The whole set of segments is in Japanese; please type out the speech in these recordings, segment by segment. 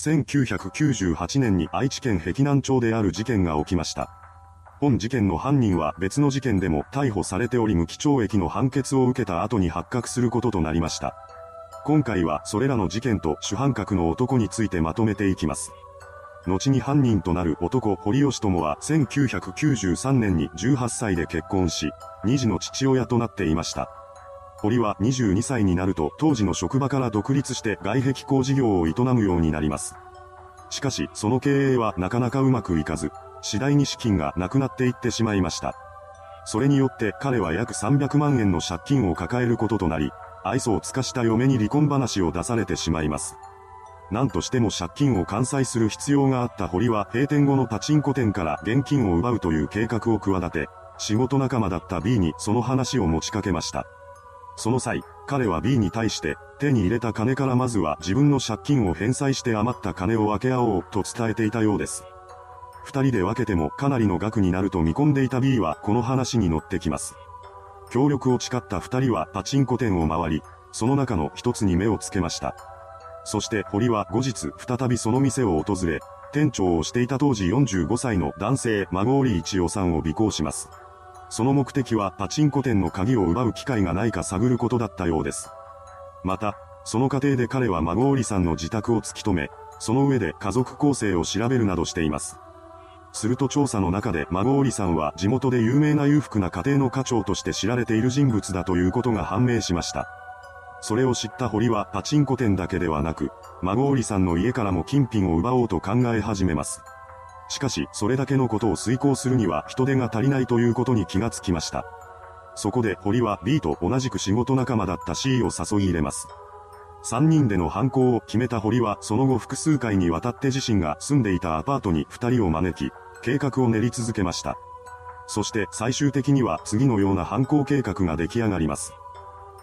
1998年に愛知県碧南町である事件が起きました。本事件の犯人は別の事件でも逮捕されており無期懲役の判決を受けた後に発覚することとなりました。今回はそれらの事件と主犯格の男についてまとめていきます。後に犯人となる男堀吉友は1993年に18歳で結婚し、2児の父親となっていました。堀は22歳になると当時の職場から独立して外壁工事業を営むようになります。しかし、その経営はなかなかうまくいかず、次第に資金がなくなっていってしまいました。それによって彼は約300万円の借金を抱えることとなり、愛想を尽かした嫁に離婚話を出されてしまいます。何としても借金を完済する必要があった堀は閉店後のパチンコ店から現金を奪うという計画を企て、仕事仲間だった B にその話を持ちかけました。その際、彼は B に対して、手に入れた金からまずは自分の借金を返済して余った金を分け合おうと伝えていたようです。二人で分けてもかなりの額になると見込んでいた B はこの話に乗ってきます。協力を誓った二人はパチンコ店を回り、その中の一つに目をつけました。そして堀は後日再びその店を訪れ、店長をしていた当時45歳の男性孫織一夫さんを尾行します。その目的はパチンコ店の鍵を奪う機会がないか探ることだったようです。また、その過程で彼は孫織さんの自宅を突き止め、その上で家族構成を調べるなどしています。すると調査の中で孫織さんは地元で有名な裕福な家庭の課長として知られている人物だということが判明しました。それを知った堀はパチンコ店だけではなく、孫織さんの家からも金品を奪おうと考え始めます。しかし、それだけのことを遂行するには人手が足りないということに気がつきました。そこで堀は B と同じく仕事仲間だった C を誘い入れます。3人での犯行を決めた堀はその後複数回にわたって自身が住んでいたアパートに2人を招き、計画を練り続けました。そして最終的には次のような犯行計画が出来上がります。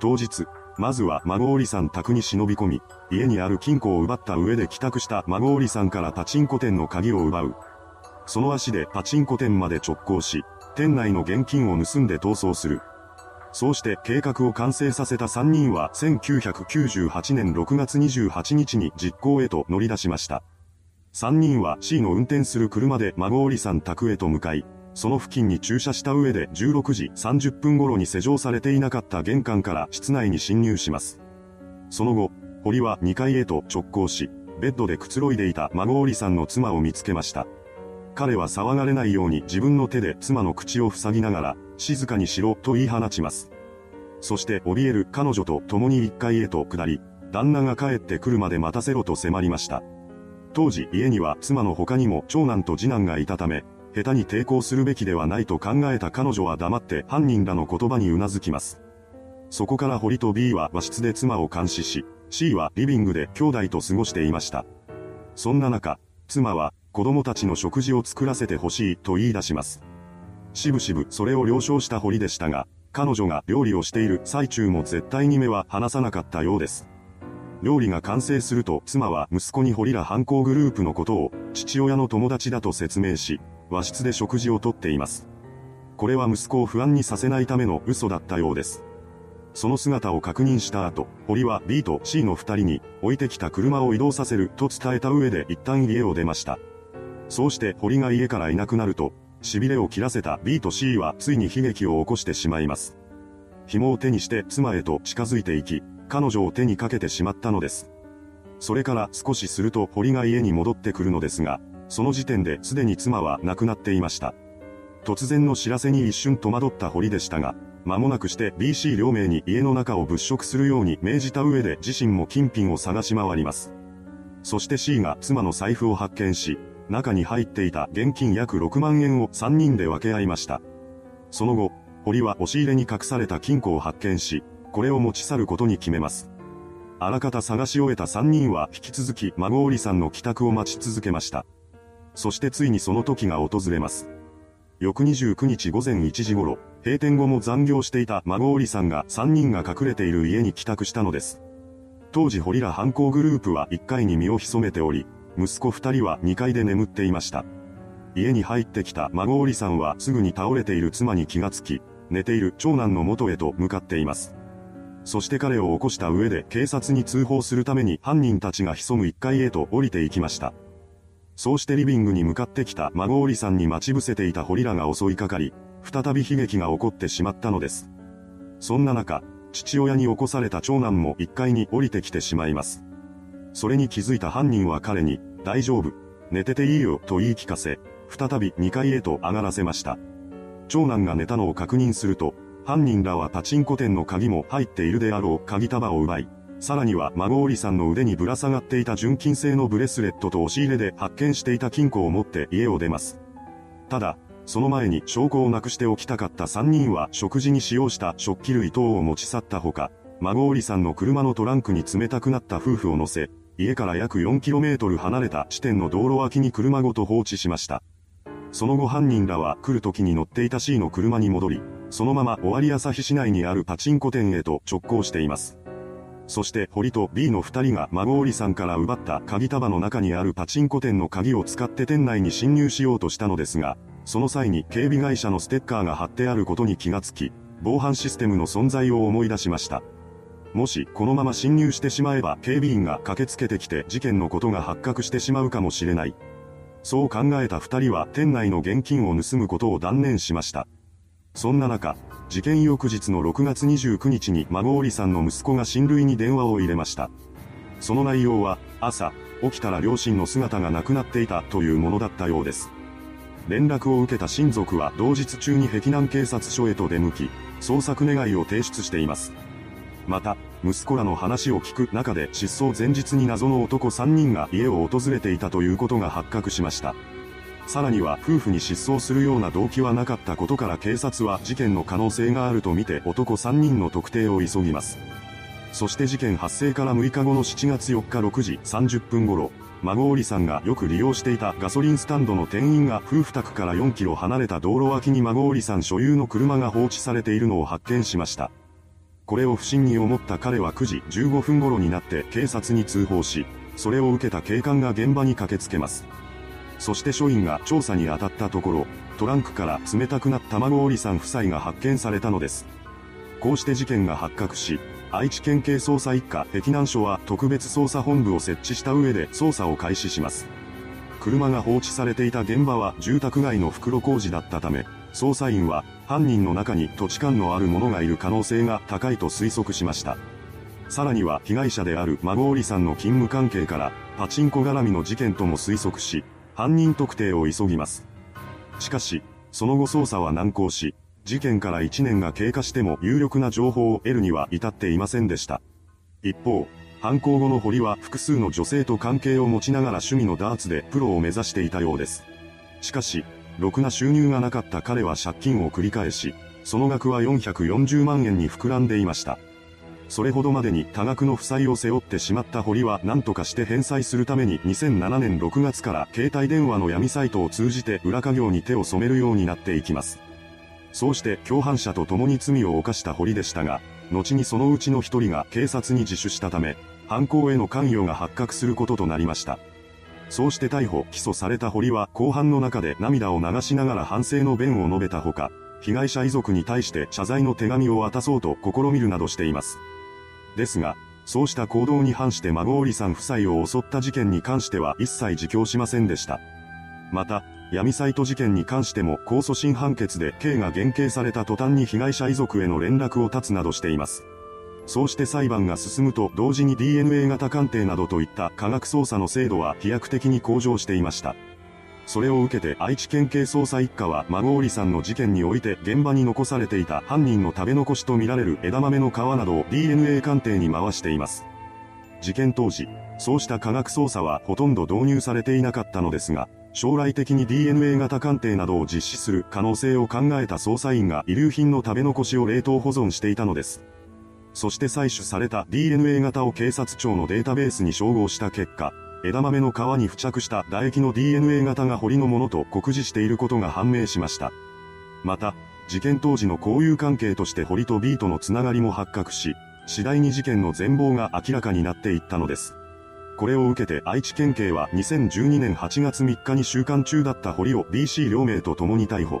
当日、まずは孫織さん宅に忍び込み、家にある金庫を奪った上で帰宅した孫織さんからパチンコ店の鍵を奪う。その足でパチンコ店まで直行し、店内の現金を盗んで逃走する。そうして計画を完成させた3人は1998年6月28日に実行へと乗り出しました。3人は C の運転する車で孫織さん宅へと向かい、その付近に駐車した上で16時30分頃に施錠されていなかった玄関から室内に侵入します。その後、堀は2階へと直行し、ベッドでくつろいでいた孫織さんの妻を見つけました。彼は騒がれないように自分の手で妻の口を塞ぎながら、静かにしろと言い放ちます。そして怯える彼女と共に1階へと下り、旦那が帰ってくるまで待たせろと迫りました。当時家には妻の他にも長男と次男がいたため、下手に抵抗するべきではないと考えた彼女は黙って犯人らの言葉に頷きます。そこから堀と B は和室で妻を監視し、C はリビングで兄弟と過ごしていました。そんな中、妻は子供たちの食事を作らせてほしいと言い出します。しぶしぶそれを了承した堀でしたが、彼女が料理をしている最中も絶対に目は離さなかったようです。料理が完成すると妻は息子に堀ら犯行グループのことを父親の友達だと説明し、和室で食事をとっています。これは息子を不安にさせないための嘘だったようです。その姿を確認した後、堀は B と C の二人に置いてきた車を移動させると伝えた上で一旦家を出ました。そうして堀が家からいなくなると、痺れを切らせた B と C はついに悲劇を起こしてしまいます。紐を手にして妻へと近づいていき、彼女を手にかけてしまったのです。それから少しすると堀が家に戻ってくるのですが、その時点ですでに妻は亡くなっていました。突然の知らせに一瞬戸惑った堀でしたが、間もなくして BC 両名に家の中を物色するように命じた上で自身も金品を探し回ります。そして C が妻の財布を発見し、中に入っていた現金約6万円を3人で分け合いました。その後、堀は押し入れに隠された金庫を発見し、これを持ち去ることに決めます。あらかた探し終えた3人は引き続き孫織さんの帰宅を待ち続けました。そしてついにその時が訪れます。翌29日午前1時頃、閉店後も残業していた孫織さんが3人が隠れている家に帰宅したのです。当時堀ら犯行グループは1階に身を潜めており、息子2人は2階で眠っていました。家に入ってきた孫織さんはすぐに倒れている妻に気がつき、寝ている長男の元へと向かっています。そして彼を起こした上で警察に通報するために犯人たちが潜む1階へと降りていきました。そうしてリビングに向かってきた孫織さんに待ち伏せていたホリラが襲いかかり、再び悲劇が起こってしまったのです。そんな中、父親に起こされた長男も1階に降りてきてしまいます。それに気づいた犯人は彼に、大丈夫、寝てていいよと言い聞かせ、再び2階へと上がらせました。長男が寝たのを確認すると、犯人らはパチンコ店の鍵も入っているであろう鍵束を奪い、さらには孫織さんの腕にぶら下がっていた純金製のブレスレットと押し入れで発見していた金庫を持って家を出ます。ただ、その前に証拠をなくしておきたかった3人は食事に使用した食器類等を持ち去ったほか、孫織さんの車のトランクに冷たくなった夫婦を乗せ、家から約 4km 離れた地点の道路脇に車ごと放置しました。その後犯人らは来る時に乗っていた C の車に戻り、そのまま尾張朝日市内にあるパチンコ店へと直行しています。そして堀と B の二人が孫織さんから奪った鍵束の中にあるパチンコ店の鍵を使って店内に侵入しようとしたのですが、その際に警備会社のステッカーが貼ってあることに気がつき、防犯システムの存在を思い出しました。もしこのまま侵入してしまえば警備員が駆けつけてきて事件のことが発覚してしまうかもしれない。そう考えた二人は店内の現金を盗むことを断念しました。そんな中、事件翌日の6月29日に孫織さんの息子が親類に電話を入れました。その内容は、朝、起きたら両親の姿がなくなっていたというものだったようです。連絡を受けた親族は同日中に碧南警察署へと出向き、捜索願いを提出しています。また、息子らの話を聞く中で失踪前日に謎の男3人が家を訪れていたということが発覚しました。さらには夫婦に失踪するような動機はなかったことから警察は事件の可能性があるとみて男3人の特定を急ぎます。そして事件発生から6日後の7月4日6時30分頃、孫織さんがよく利用していたガソリンスタンドの店員が夫婦宅から4キロ離れた道路脇に孫織さん所有の車が放置されているのを発見しました。これを不審に思った彼は9時15分頃になって警察に通報し、それを受けた警官が現場に駆けつけます。そして署員が調査に当たったところ、トランクから冷たくなった卵織さん夫妻が発見されたのです。こうして事件が発覚し、愛知県警捜査一課碧南署は特別捜査本部を設置した上で捜査を開始します。車が放置されていた現場は住宅街の袋工事だったため、捜査員は犯人の中に土地勘のある者がいる可能性が高いと推測しました。さらには被害者である孫織さんの勤務関係からパチンコ絡みの事件とも推測し、犯人特定を急ぎます。しかし、その後捜査は難航し、事件から1年が経過しても有力な情報を得るには至っていませんでした。一方、犯行後の堀は複数の女性と関係を持ちながら趣味のダーツでプロを目指していたようです。しかし、ろくな収入がなかった彼は借金を繰り返し、その額は440万円に膨らんでいました。それほどまでに多額の負債を背負ってしまった堀は何とかして返済するために2007年6月から携帯電話の闇サイトを通じて裏稼業に手を染めるようになっていきます。そうして共犯者と共に罪を犯した堀でしたが、後にそのうちの一人が警察に自首したため、犯行への関与が発覚することとなりました。そうして逮捕・起訴された堀は後半の中で涙を流しながら反省の弁を述べたほか、被害者遺族に対して謝罪の手紙を渡そうと試みるなどしています。ですが、そうした行動に反して孫織さん夫妻を襲った事件に関しては一切自供しませんでした。また、闇サイト事件に関しても控訴審判決で刑が減刑された途端に被害者遺族への連絡を絶つなどしています。そうして裁判が進むと同時に DNA 型鑑定などといった科学捜査の精度は飛躍的に向上していました。それを受けて愛知県警捜査一課は孫織さんの事件において現場に残されていた犯人の食べ残しとみられる枝豆の皮などを DNA 鑑定に回しています。事件当時、そうした科学捜査はほとんど導入されていなかったのですが、将来的に DNA 型鑑定などを実施する可能性を考えた捜査員が遺留品の食べ残しを冷凍保存していたのです。そして採取された DNA 型を警察庁のデータベースに照合した結果、枝豆の皮に付着した唾液の DNA 型が堀のものと酷似していることが判明しました。また、事件当時の交友関係として堀と B とのつながりも発覚し、次第に事件の全貌が明らかになっていったのです。これを受けて愛知県警は2012年8月3日に収監中だった堀を BC 両名と共に逮捕。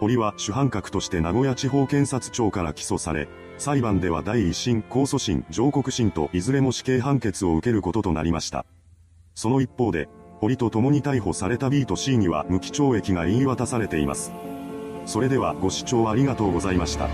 堀は主犯格として名古屋地方検察庁から起訴され、裁判では第一審、控訴審、上告審といずれも死刑判決を受けることとなりました。その一方で、堀と共に逮捕された B と C には無期懲役が言い渡されています。それではご視聴ありがとうございました。